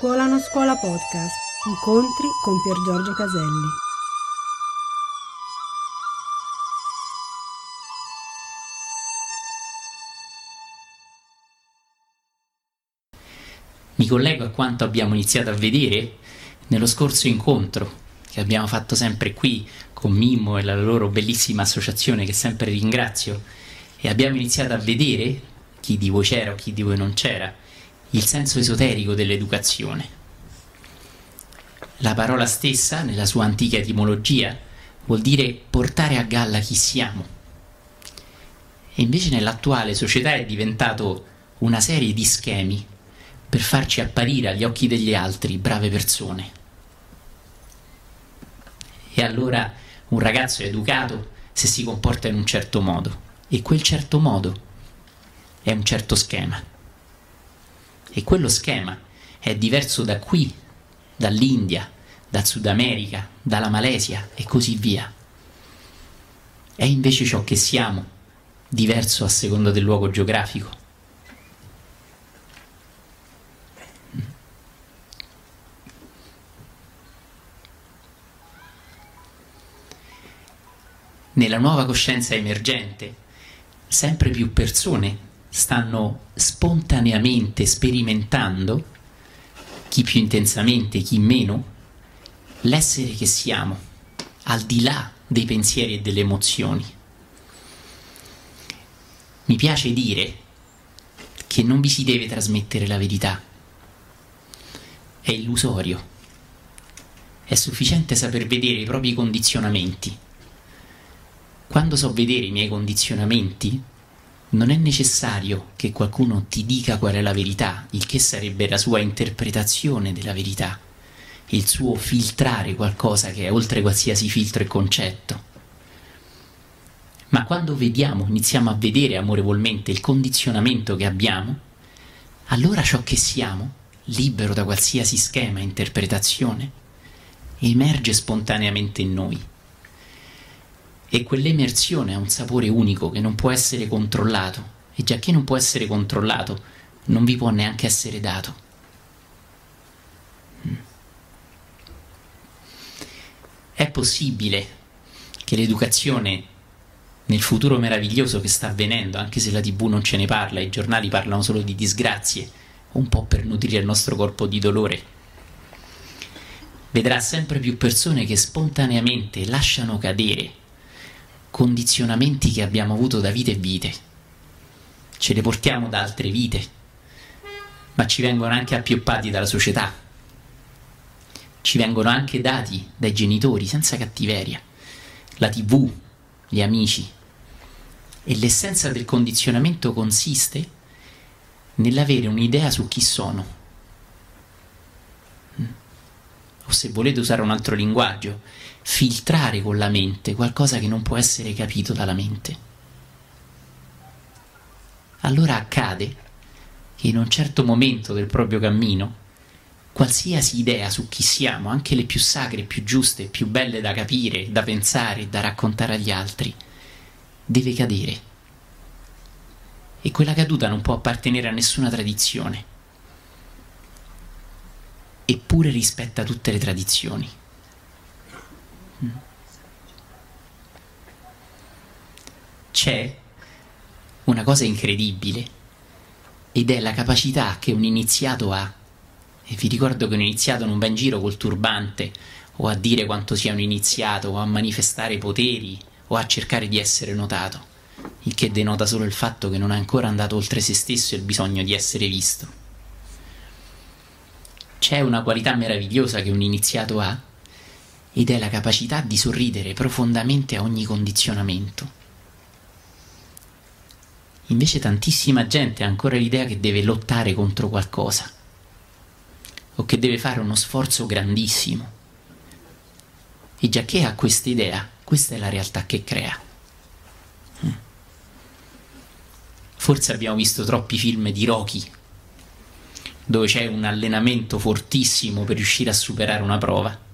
Scuola non scuola podcast. Incontri con Pier Giorgio Caselli. Mi collego a quanto abbiamo iniziato a vedere nello scorso incontro che abbiamo fatto sempre qui con Mimmo e la loro bellissima associazione che sempre ringrazio e abbiamo iniziato a vedere chi di voi c'era o chi di voi non c'era il senso esoterico dell'educazione. La parola stessa, nella sua antica etimologia, vuol dire portare a galla chi siamo. E invece nell'attuale società è diventato una serie di schemi per farci apparire agli occhi degli altri brave persone. E allora un ragazzo è educato se si comporta in un certo modo e quel certo modo è un certo schema. E quello schema è diverso da qui, dall'India, dal Sud America, dalla Malesia e così via. È invece ciò che siamo, diverso a seconda del luogo geografico. Nella nuova coscienza emergente, sempre più persone stanno spontaneamente sperimentando, chi più intensamente, chi meno, l'essere che siamo, al di là dei pensieri e delle emozioni. Mi piace dire che non vi si deve trasmettere la verità, è illusorio, è sufficiente saper vedere i propri condizionamenti. Quando so vedere i miei condizionamenti, non è necessario che qualcuno ti dica qual è la verità, il che sarebbe la sua interpretazione della verità, il suo filtrare qualcosa che è oltre qualsiasi filtro e concetto. Ma quando vediamo, iniziamo a vedere amorevolmente il condizionamento che abbiamo, allora ciò che siamo, libero da qualsiasi schema e interpretazione, emerge spontaneamente in noi e quell'emersione ha un sapore unico che non può essere controllato e già che non può essere controllato non vi può neanche essere dato. Mm. È possibile che l'educazione nel futuro meraviglioso che sta avvenendo, anche se la tv non ce ne parla, i giornali parlano solo di disgrazie, un po' per nutrire il nostro corpo di dolore, vedrà sempre più persone che spontaneamente lasciano cadere condizionamenti che abbiamo avuto da vite e vite. Ce le portiamo da altre vite, ma ci vengono anche appioppati dalla società. Ci vengono anche dati dai genitori senza cattiveria, la tv, gli amici. E l'essenza del condizionamento consiste nell'avere un'idea su chi sono. O se volete usare un altro linguaggio, filtrare con la mente qualcosa che non può essere capito dalla mente. Allora accade che in un certo momento del proprio cammino, qualsiasi idea su chi siamo, anche le più sacre, più giuste, più belle da capire, da pensare, da raccontare agli altri, deve cadere. E quella caduta non può appartenere a nessuna tradizione. Eppure rispetta tutte le tradizioni. C'è una cosa incredibile ed è la capacità che un iniziato ha. E vi ricordo che un iniziato non va in giro col turbante o a dire quanto sia un iniziato o a manifestare poteri o a cercare di essere notato, il che denota solo il fatto che non è ancora andato oltre se stesso e il bisogno di essere visto. C'è una qualità meravigliosa che un iniziato ha ed è la capacità di sorridere profondamente a ogni condizionamento. Invece tantissima gente ha ancora l'idea che deve lottare contro qualcosa o che deve fare uno sforzo grandissimo. E già che ha questa idea, questa è la realtà che crea. Mm. Forse abbiamo visto troppi film di Rocky, dove c'è un allenamento fortissimo per riuscire a superare una prova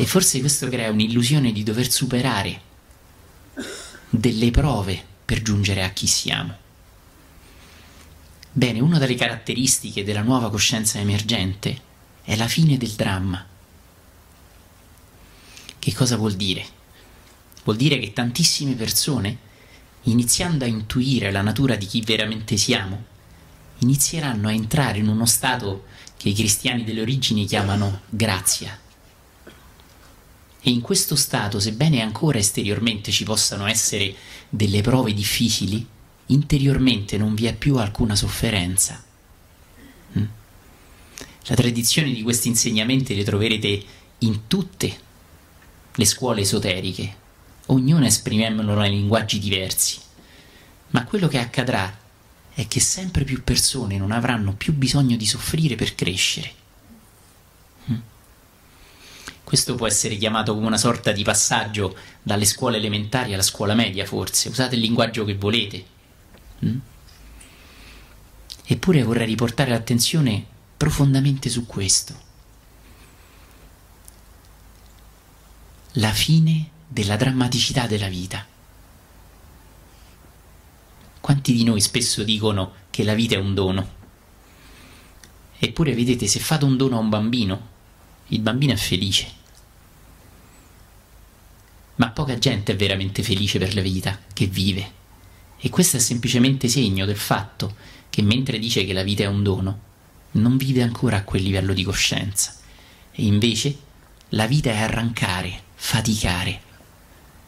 e forse questo crea un'illusione di dover superare delle prove per giungere a chi siamo. Bene, una delle caratteristiche della nuova coscienza emergente è la fine del dramma. Che cosa vuol dire? Vuol dire che tantissime persone, iniziando a intuire la natura di chi veramente siamo, inizieranno a entrare in uno stato che i cristiani delle origini chiamano grazia. E in questo stato, sebbene ancora esteriormente ci possano essere delle prove difficili, interiormente non vi è più alcuna sofferenza. Mm? La tradizione di questi insegnamenti le troverete in tutte le scuole esoteriche, ognuna esprimendolo in linguaggi diversi. Ma quello che accadrà è che sempre più persone non avranno più bisogno di soffrire per crescere. Questo può essere chiamato come una sorta di passaggio dalle scuole elementari alla scuola media, forse. Usate il linguaggio che volete. Mm? Eppure vorrei riportare l'attenzione profondamente su questo. La fine della drammaticità della vita. Quanti di noi spesso dicono che la vita è un dono? Eppure vedete, se fate un dono a un bambino, il bambino è felice. Ma poca gente è veramente felice per la vita che vive. E questo è semplicemente segno del fatto che mentre dice che la vita è un dono, non vive ancora a quel livello di coscienza. E invece la vita è arrancare, faticare.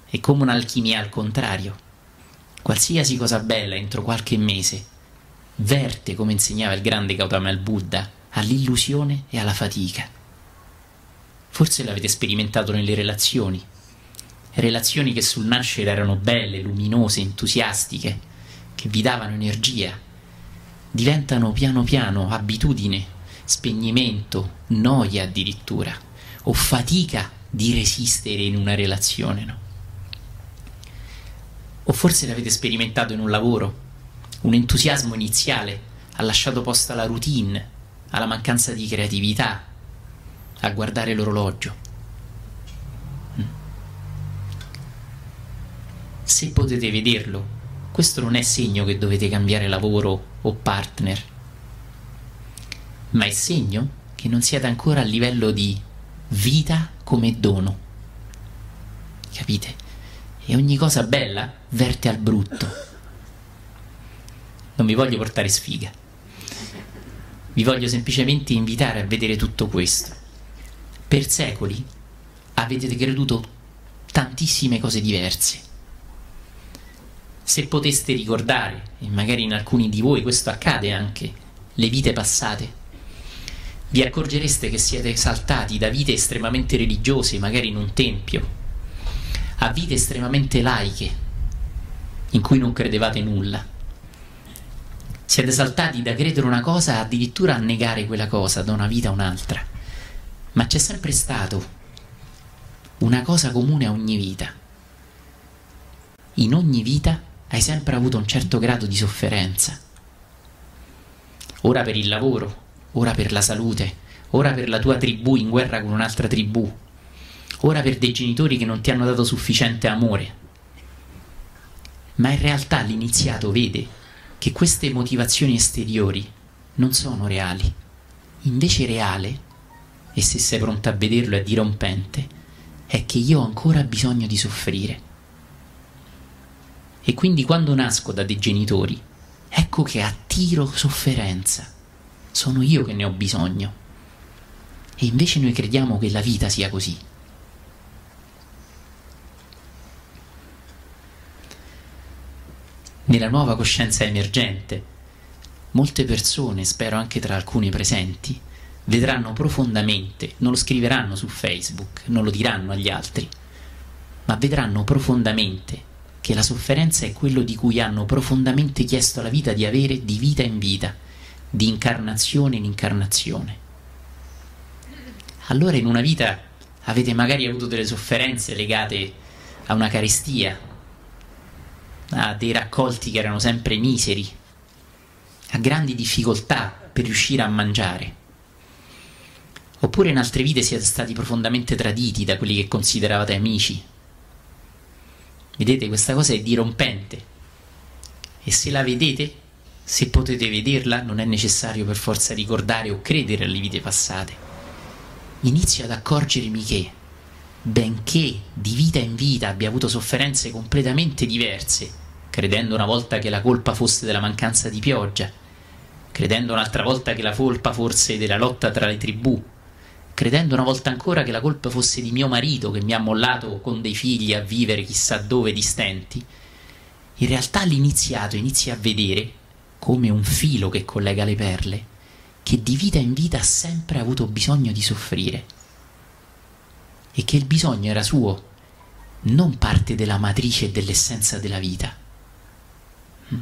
È come un'alchimia al contrario. Qualsiasi cosa bella entro qualche mese verte, come insegnava il grande Gautama il Buddha, all'illusione e alla fatica. Forse l'avete sperimentato nelle relazioni relazioni che sul nascere erano belle, luminose, entusiastiche, che vi davano energia, diventano piano piano abitudine, spegnimento, noia addirittura, o fatica di resistere in una relazione, no? O forse l'avete sperimentato in un lavoro, un entusiasmo iniziale ha lasciato posto alla routine, alla mancanza di creatività, a guardare l'orologio. Se potete vederlo, questo non è segno che dovete cambiare lavoro o partner, ma è segno che non siete ancora a livello di vita come dono. Capite? E ogni cosa bella verte al brutto. Non vi voglio portare sfiga. Vi voglio semplicemente invitare a vedere tutto questo. Per secoli avete creduto tantissime cose diverse se poteste ricordare, e magari in alcuni di voi questo accade anche, le vite passate, vi accorgereste che siete saltati da vite estremamente religiose, magari in un tempio, a vite estremamente laiche, in cui non credevate nulla. Siete saltati da credere una cosa addirittura a negare quella cosa da una vita a un'altra. Ma c'è sempre stato una cosa comune a ogni vita. In ogni vita hai sempre avuto un certo grado di sofferenza. Ora per il lavoro, ora per la salute, ora per la tua tribù in guerra con un'altra tribù, ora per dei genitori che non ti hanno dato sufficiente amore. Ma in realtà l'iniziato vede che queste motivazioni esteriori non sono reali. Invece reale, e se sei pronto a vederlo è dirompente, è che io ho ancora bisogno di soffrire e quindi quando nasco da dei genitori, ecco che attiro sofferenza. Sono io che ne ho bisogno. E invece noi crediamo che la vita sia così. Nella nuova coscienza emergente, molte persone, spero anche tra alcuni presenti, vedranno profondamente, non lo scriveranno su Facebook, non lo diranno agli altri, ma vedranno profondamente che la sofferenza è quello di cui hanno profondamente chiesto alla vita di avere di vita in vita, di incarnazione in incarnazione. Allora in una vita avete magari avuto delle sofferenze legate a una carestia, a dei raccolti che erano sempre miseri, a grandi difficoltà per riuscire a mangiare. Oppure in altre vite siete stati profondamente traditi da quelli che consideravate amici, Vedete, questa cosa è dirompente. E se la vedete, se potete vederla, non è necessario per forza ricordare o credere alle vite passate. Inizio ad accorgermi che, benché di vita in vita abbia avuto sofferenze completamente diverse, credendo una volta che la colpa fosse della mancanza di pioggia, credendo un'altra volta che la colpa fosse della lotta tra le tribù, credendo una volta ancora che la colpa fosse di mio marito che mi ha mollato con dei figli a vivere chissà dove distenti, in realtà l'iniziato inizia a vedere come un filo che collega le perle, che di vita in vita ha sempre avuto bisogno di soffrire e che il bisogno era suo, non parte della matrice e dell'essenza della vita. Mm.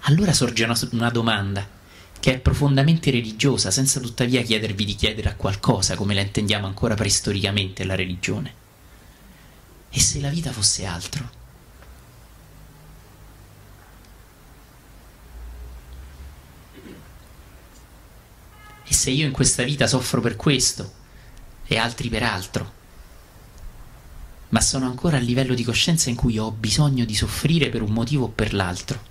Allora sorge una, una, domanda che è profondamente religiosa, senza tuttavia chiedervi di chiedere a qualcosa, come la intendiamo ancora preistoricamente la religione. E se la vita fosse altro? E se io in questa vita soffro per questo e altri per altro, ma sono ancora a livello di coscienza in cui ho bisogno di soffrire per un motivo o per l'altro,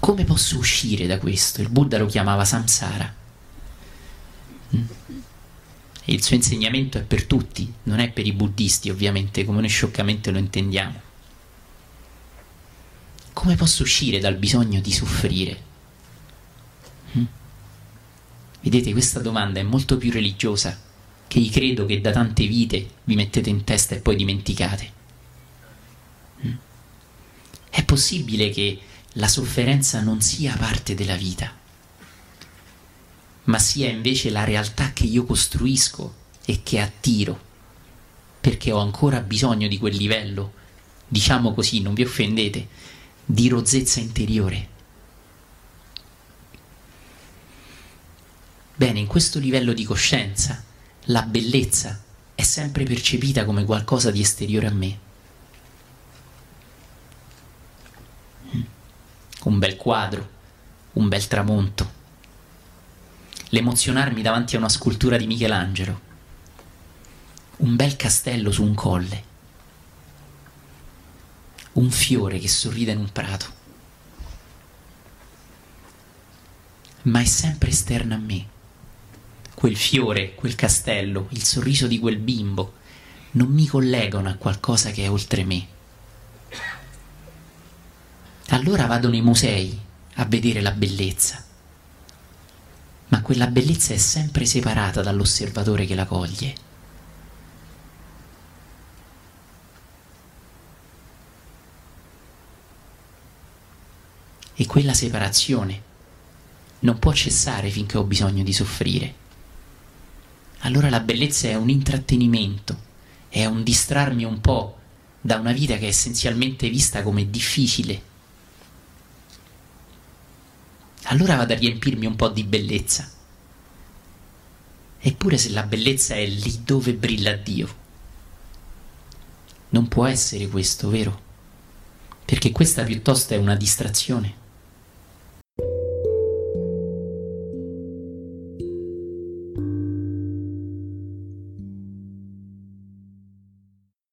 come posso uscire da questo? Il Buddha lo chiamava samsara. Mm. E il suo insegnamento è per tutti, non è per i buddisti ovviamente, come noi scioccamente lo intendiamo. Come posso uscire dal bisogno di soffrire? Mm? Vedete, questa domanda è molto più religiosa che i credo che da tante vite vi mettete in testa e poi dimenticate. Mm. È possibile che la sofferenza non sia parte della vita, ma sia invece la realtà che io costruisco e che attiro, perché ho ancora bisogno di quel livello, diciamo così, non vi offendete, di rozzezza interiore Bene, in questo livello di coscienza, la bellezza è sempre percepita come qualcosa di esteriore a me. Un bel quadro, un bel tramonto, l'emozionarmi davanti a una scultura di Michelangelo, un bel castello su un colle, un fiore che sorride in un prato. Ma è sempre esterno a me quel fiore, quel castello, il sorriso di quel bimbo, non mi collegano a qualcosa che è oltre me. Allora vado nei musei a vedere la bellezza, ma quella bellezza è sempre separata dall'osservatore che la coglie. E quella separazione non può cessare finché ho bisogno di soffrire allora la bellezza è un intrattenimento, è un distrarmi un po' da una vita che è essenzialmente vista come difficile. Allora vado a riempirmi un po' di bellezza. Eppure se la bellezza è lì dove brilla Dio, non può essere questo, vero? Perché questa piuttosto è una distrazione.